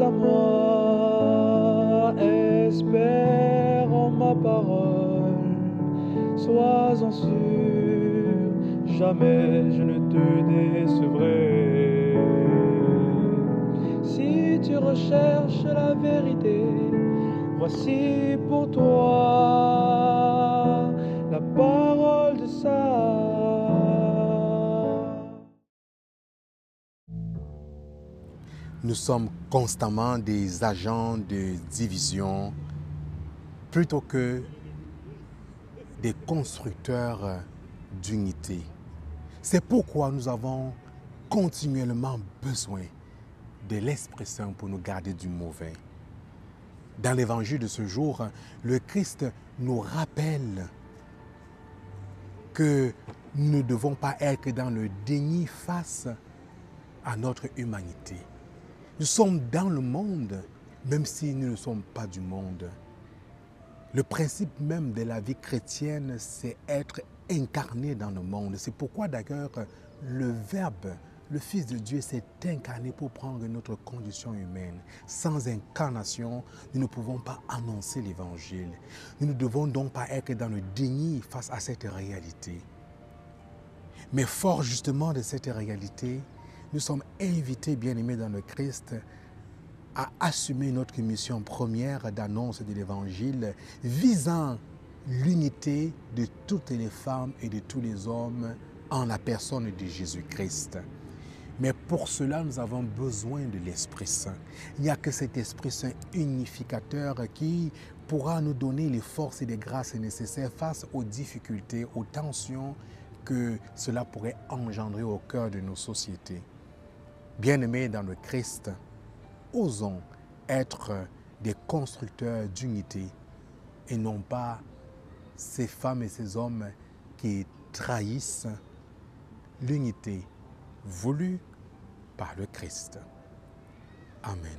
à moi, espère en ma parole, sois-en sûr, jamais je ne te décevrai. Si tu recherches la vérité, voici pour toi la parole de ça. Nous sommes constamment des agents de division plutôt que des constructeurs d'unité. C'est pourquoi nous avons continuellement besoin de l'Esprit Saint pour nous garder du mauvais. Dans l'évangile de ce jour, le Christ nous rappelle que nous ne devons pas être dans le déni face à notre humanité. Nous sommes dans le monde, même si nous ne sommes pas du monde. Le principe même de la vie chrétienne, c'est être incarné dans le monde. C'est pourquoi d'ailleurs le Verbe, le Fils de Dieu, s'est incarné pour prendre notre condition humaine. Sans incarnation, nous ne pouvons pas annoncer l'Évangile. Nous ne devons donc pas être dans le déni face à cette réalité. Mais fort justement de cette réalité, nous sommes invités, bien-aimés dans le Christ, à assumer notre mission première d'annonce de l'Évangile visant l'unité de toutes les femmes et de tous les hommes en la personne de Jésus-Christ. Mais pour cela, nous avons besoin de l'Esprit Saint. Il n'y a que cet Esprit Saint unificateur qui pourra nous donner les forces et les grâces nécessaires face aux difficultés, aux tensions que cela pourrait engendrer au cœur de nos sociétés. Bien-aimés dans le Christ, osons être des constructeurs d'unité et non pas ces femmes et ces hommes qui trahissent l'unité voulue par le Christ. Amen.